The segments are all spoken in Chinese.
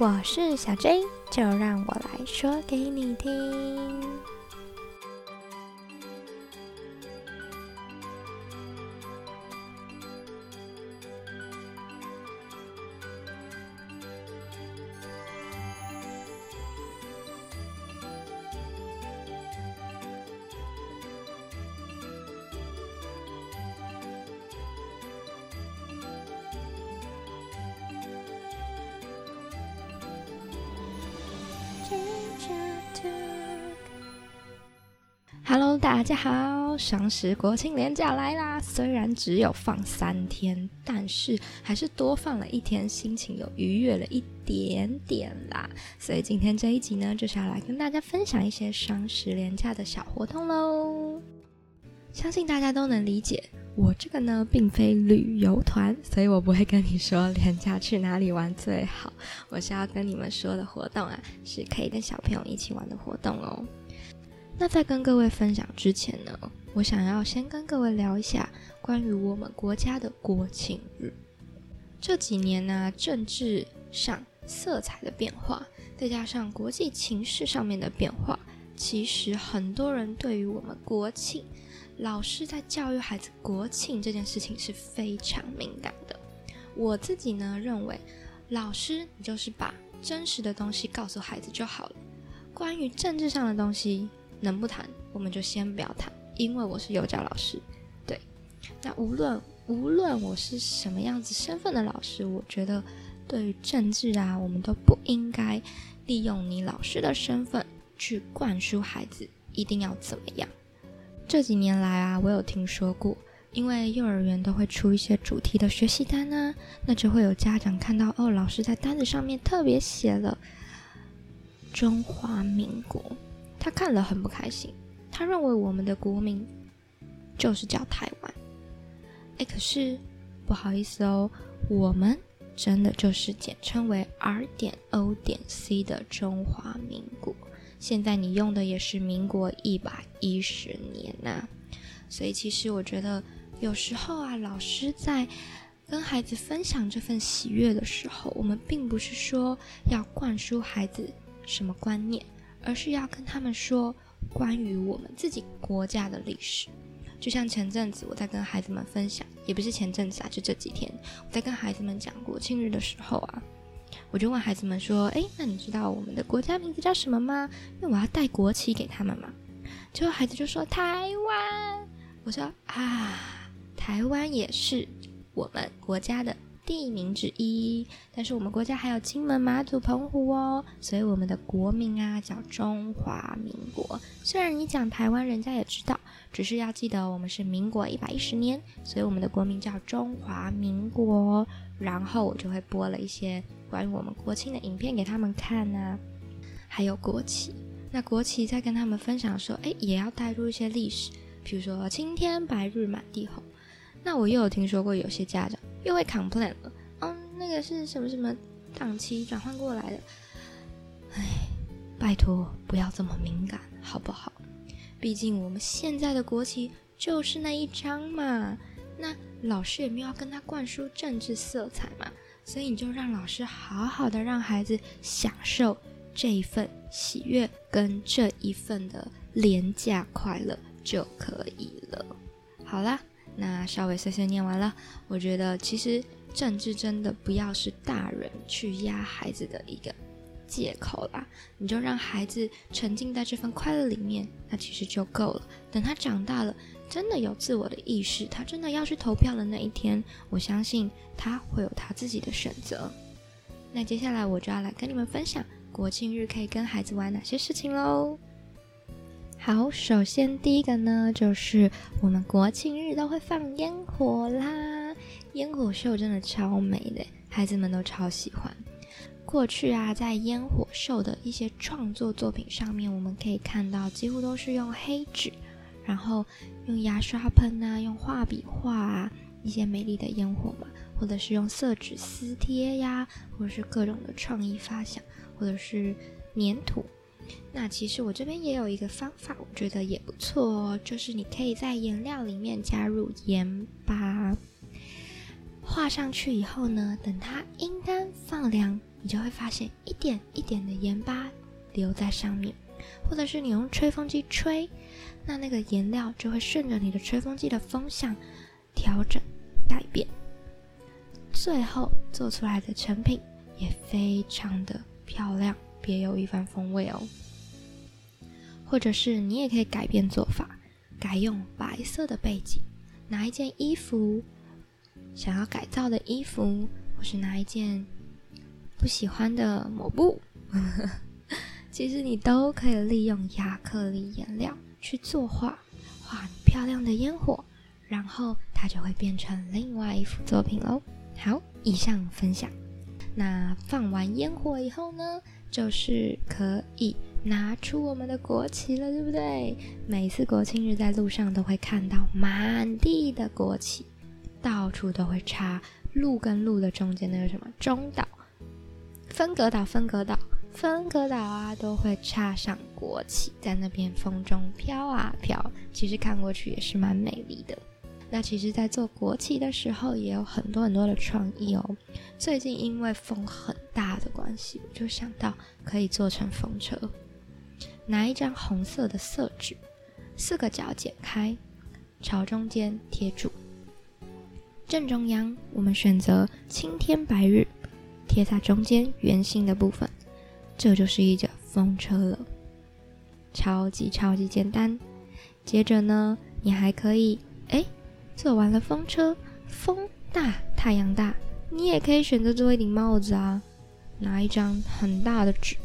我是小 J，就让我来说给你听。Hello，大家好！双十国庆连假来啦，虽然只有放三天，但是还是多放了一天，心情有愉悦了一点点啦。所以今天这一集呢，就是要来跟大家分享一些双十连假的小活动喽。相信大家都能理解，我这个呢并非旅游团，所以我不会跟你说连假去哪里玩最好。我是要跟你们说的活动啊，是可以跟小朋友一起玩的活动哦。那在跟各位分享之前呢，我想要先跟各位聊一下关于我们国家的国庆日。这几年呢，政治上色彩的变化，再加上国际情势上面的变化，其实很多人对于我们国庆，老师在教育孩子国庆这件事情是非常敏感的。我自己呢认为，老师你就是把真实的东西告诉孩子就好了。关于政治上的东西，能不谈，我们就先不要谈，因为我是幼教老师。对，那无论无论我是什么样子身份的老师，我觉得对于政治啊，我们都不应该利用你老师的身份去灌输孩子一定要怎么样。这几年来啊，我有听说过，因为幼儿园都会出一些主题的学习单啊，那就会有家长看到哦，老师在单子上面特别写了中华民国。他看了很不开心，他认为我们的国名就是叫台湾。哎，可是不好意思哦，我们真的就是简称为 R 点 O 点 C 的中华民国。现在你用的也是民国一百一十年呐，所以其实我觉得有时候啊，老师在跟孩子分享这份喜悦的时候，我们并不是说要灌输孩子什么观念。而是要跟他们说关于我们自己国家的历史，就像前阵子我在跟孩子们分享，也不是前阵子啊，就这几天我在跟孩子们讲国庆日的时候啊，我就问孩子们说：“哎，那你知道我们的国家名字叫什么吗？”因为我要带国旗给他们嘛。结果孩子就说：“台湾。”我说：“啊，台湾也是我们国家的。”地名之一，但是我们国家还有金门、马祖、澎湖哦，所以我们的国名啊叫中华民国。虽然你讲台湾，人家也知道，只是要记得我们是民国一百一十年，所以我们的国名叫中华民国。然后我就会播了一些关于我们国庆的影片给他们看啊，还有国旗。那国旗在跟他们分享说，哎，也要带入一些历史，比如说青天白日满地红。那我又有听说过有些家长。又会 complain 了，嗯，那个是什么什么档期转换过来的？哎，拜托不要这么敏感，好不好？毕竟我们现在的国旗就是那一张嘛。那老师也没有要跟他灌输政治色彩嘛，所以你就让老师好好的让孩子享受这一份喜悦跟这一份的廉价快乐就可以了。好啦。那稍微碎碎念完了，我觉得其实政治真的不要是大人去压孩子的一个借口啦，你就让孩子沉浸在这份快乐里面，那其实就够了。等他长大了，真的有自我的意识，他真的要去投票的那一天，我相信他会有他自己的选择。那接下来我就要来跟你们分享国庆日可以跟孩子玩哪些事情喽。好，首先第一个呢，就是我们国庆日都会放烟火啦，烟火秀真的超美的，孩子们都超喜欢。过去啊，在烟火秀的一些创作作品上面，我们可以看到几乎都是用黑纸，然后用牙刷喷啊，用画笔画啊一些美丽的烟火嘛，或者是用色纸撕贴呀，或者是各种的创意发想，或者是粘土。那其实我这边也有一个方法，我觉得也不错哦，就是你可以在颜料里面加入盐巴。画上去以后呢，等它阴干放凉，你就会发现一点一点的盐巴留在上面，或者是你用吹风机吹，那那个颜料就会顺着你的吹风机的风向调整改变，最后做出来的成品也非常的漂亮，别有一番风味哦。或者是你也可以改变做法，改用白色的背景，拿一件衣服。想要改造的衣服，或是拿一件不喜欢的抹布，其实你都可以利用亚克力颜料去作画，画漂亮的烟火，然后它就会变成另外一幅作品喽。好，以上分享。那放完烟火以后呢，就是可以拿出我们的国旗了，对不对？每次国庆日在路上都会看到满地的国旗。到处都会插路跟路的中间那个什么中岛、分隔岛、分隔岛、分隔岛啊，都会插上国旗，在那边风中飘啊飘，其实看过去也是蛮美丽的。那其实，在做国旗的时候，也有很多很多的创意哦。最近因为风很大的关系，我就想到可以做成风车，拿一张红色的色纸，四个角剪开，朝中间贴住。正中央，我们选择青天白日，贴在中间圆心的部分，这就是一架风车了，超级超级简单。接着呢，你还可以，哎，做完了风车，风大太阳大，你也可以选择做一顶帽子啊，拿一张很大的纸，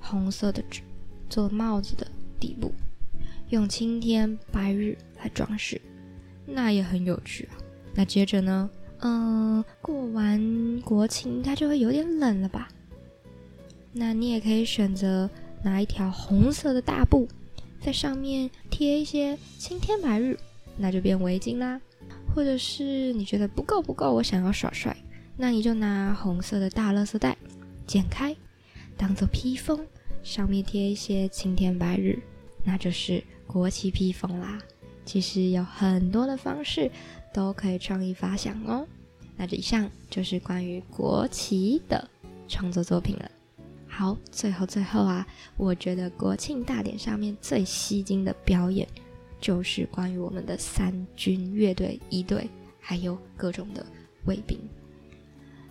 红色的纸，做帽子的底部，用青天白日来装饰，那也很有趣啊。那接着呢？嗯，过完国庆应该就会有点冷了吧？那你也可以选择拿一条红色的大布，在上面贴一些青天白日，那就变围巾啦。或者是你觉得不够不够，我想要耍帅，那你就拿红色的大垃圾袋剪开，当做披风，上面贴一些青天白日，那就是国旗披风啦。其实有很多的方式。都可以创意发想哦。那以上就是关于国旗的创作作品了。好，最后最后啊，我觉得国庆大典上面最吸睛的表演，就是关于我们的三军乐队一队，还有各种的卫兵。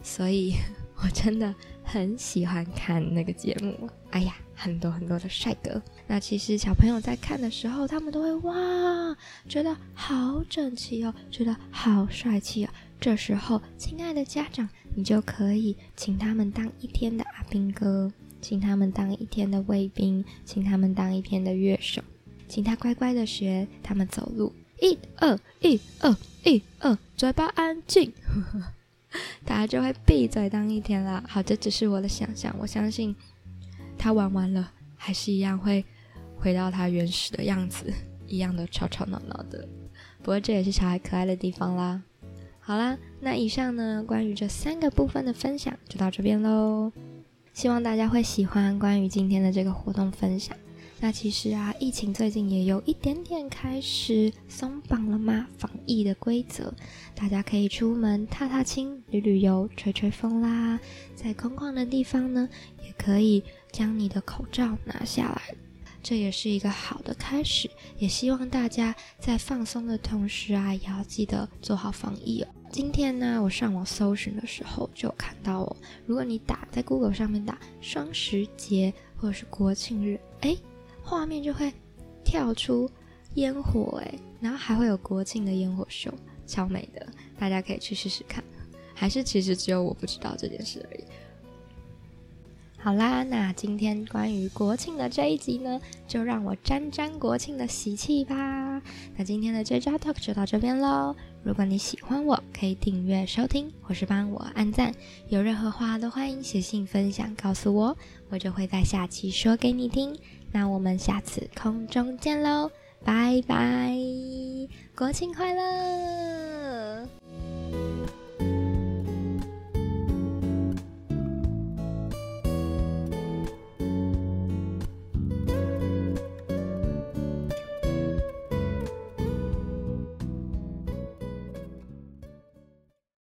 所以我真的很喜欢看那个节目。哎呀，很多很多的帅哥。那其实小朋友在看的时候，他们都会哇，觉得好整齐哦，觉得好帅气哦。这时候，亲爱的家长，你就可以请他们当一天的阿兵哥，请他们当一天的卫兵，请他们当一天的乐手，请他乖乖的学他们走路，一二一二一二，嘴巴安静，大家就会闭嘴当一天啦。好，这只是我的想象，我相信他玩完了，还是一样会。回到他原始的样子，一样的吵吵闹闹的。不过这也是小孩可爱的地方啦。好啦，那以上呢关于这三个部分的分享就到这边喽。希望大家会喜欢关于今天的这个活动分享。那其实啊，疫情最近也有一点点开始松绑了嘛，防疫的规则，大家可以出门踏踏青、旅旅游、吹吹风啦。在空旷的地方呢，也可以将你的口罩拿下来。这也是一个好的开始，也希望大家在放松的同时啊，也要记得做好防疫哦。今天呢，我上网搜寻的时候就看到哦，如果你打在 Google 上面打双十节或者是国庆日，哎，画面就会跳出烟火哎，然后还会有国庆的烟火秀，超美的，大家可以去试试看。还是其实只有我不知道这件事而已。好啦，那今天关于国庆的这一集呢，就让我沾沾国庆的喜气吧。那今天的 J J Talk 就到这边喽。如果你喜欢我，可以订阅收听，或是帮我按赞。有任何话都欢迎写信分享告诉我，我就会在下期说给你听。那我们下次空中见喽，拜拜，国庆快乐！